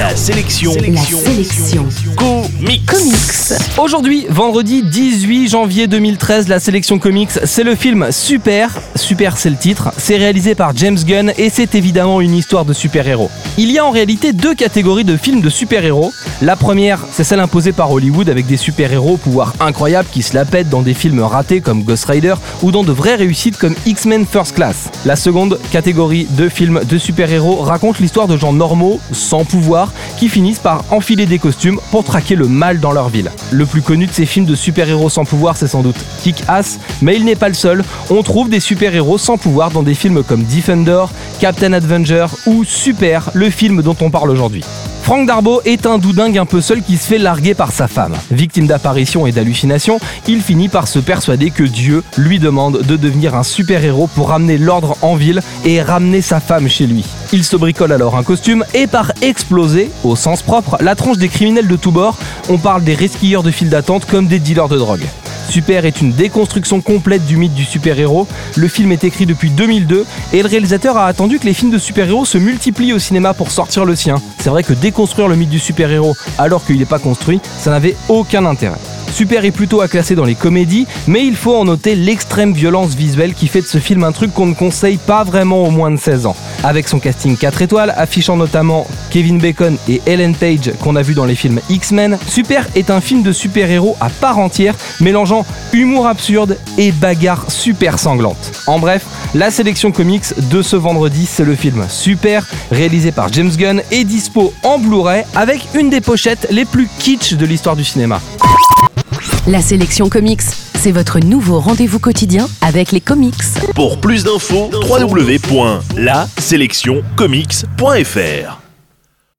La sélection. La sélection. Comics. Comics. Aujourd'hui, vendredi 18 janvier 2013, la sélection comics, c'est le film Super. Super, c'est le titre. C'est réalisé par James Gunn et c'est évidemment une histoire de super-héros. Il y a en réalité deux catégories de films de super-héros. La première, c'est celle imposée par Hollywood avec des super-héros au pouvoir incroyable qui se la pètent dans des films ratés comme Ghost Rider ou dans de vraies réussites comme X-Men First Class. La seconde catégorie de films de super-héros raconte l'histoire de gens normaux, sans pouvoir, qui finissent par enfiler des costumes pour traquer le mal dans leur ville. Le plus connu de ces films de super-héros sans pouvoir, c'est sans doute Kick-Ass, mais il n'est pas le seul. On trouve des super-héros sans pouvoir dans des films comme Defender, Captain Avenger ou Super, le film dont on parle aujourd'hui. Franck Darbo est un doudingue un peu seul qui se fait larguer par sa femme. Victime d'apparitions et d'hallucinations, il finit par se persuader que Dieu lui demande de devenir un super-héros pour ramener l'ordre en ville et ramener sa femme chez lui. Il se bricole alors un costume et par exploser, au sens propre, la tronche des criminels de tous bords. On parle des resquilleurs de file d'attente comme des dealers de drogue. Super est une déconstruction complète du mythe du super-héros. Le film est écrit depuis 2002 et le réalisateur a attendu que les films de super-héros se multiplient au cinéma pour sortir le sien. C'est vrai que déconstruire le mythe du super-héros alors qu'il n'est pas construit, ça n'avait aucun intérêt. Super est plutôt à classer dans les comédies, mais il faut en noter l'extrême violence visuelle qui fait de ce film un truc qu'on ne conseille pas vraiment aux moins de 16 ans. Avec son casting 4 étoiles, affichant notamment Kevin Bacon et Ellen Page qu'on a vu dans les films X-Men, Super est un film de super-héros à part entière, mélangeant humour absurde et bagarre super sanglante. En bref, la sélection comics de ce vendredi, c'est le film Super, réalisé par James Gunn et dispo en Blu-ray avec une des pochettes les plus kitsch de l'histoire du cinéma. La sélection comics, c'est votre nouveau rendez-vous quotidien avec les comics. Pour plus d'infos, www.laselectioncomics.fr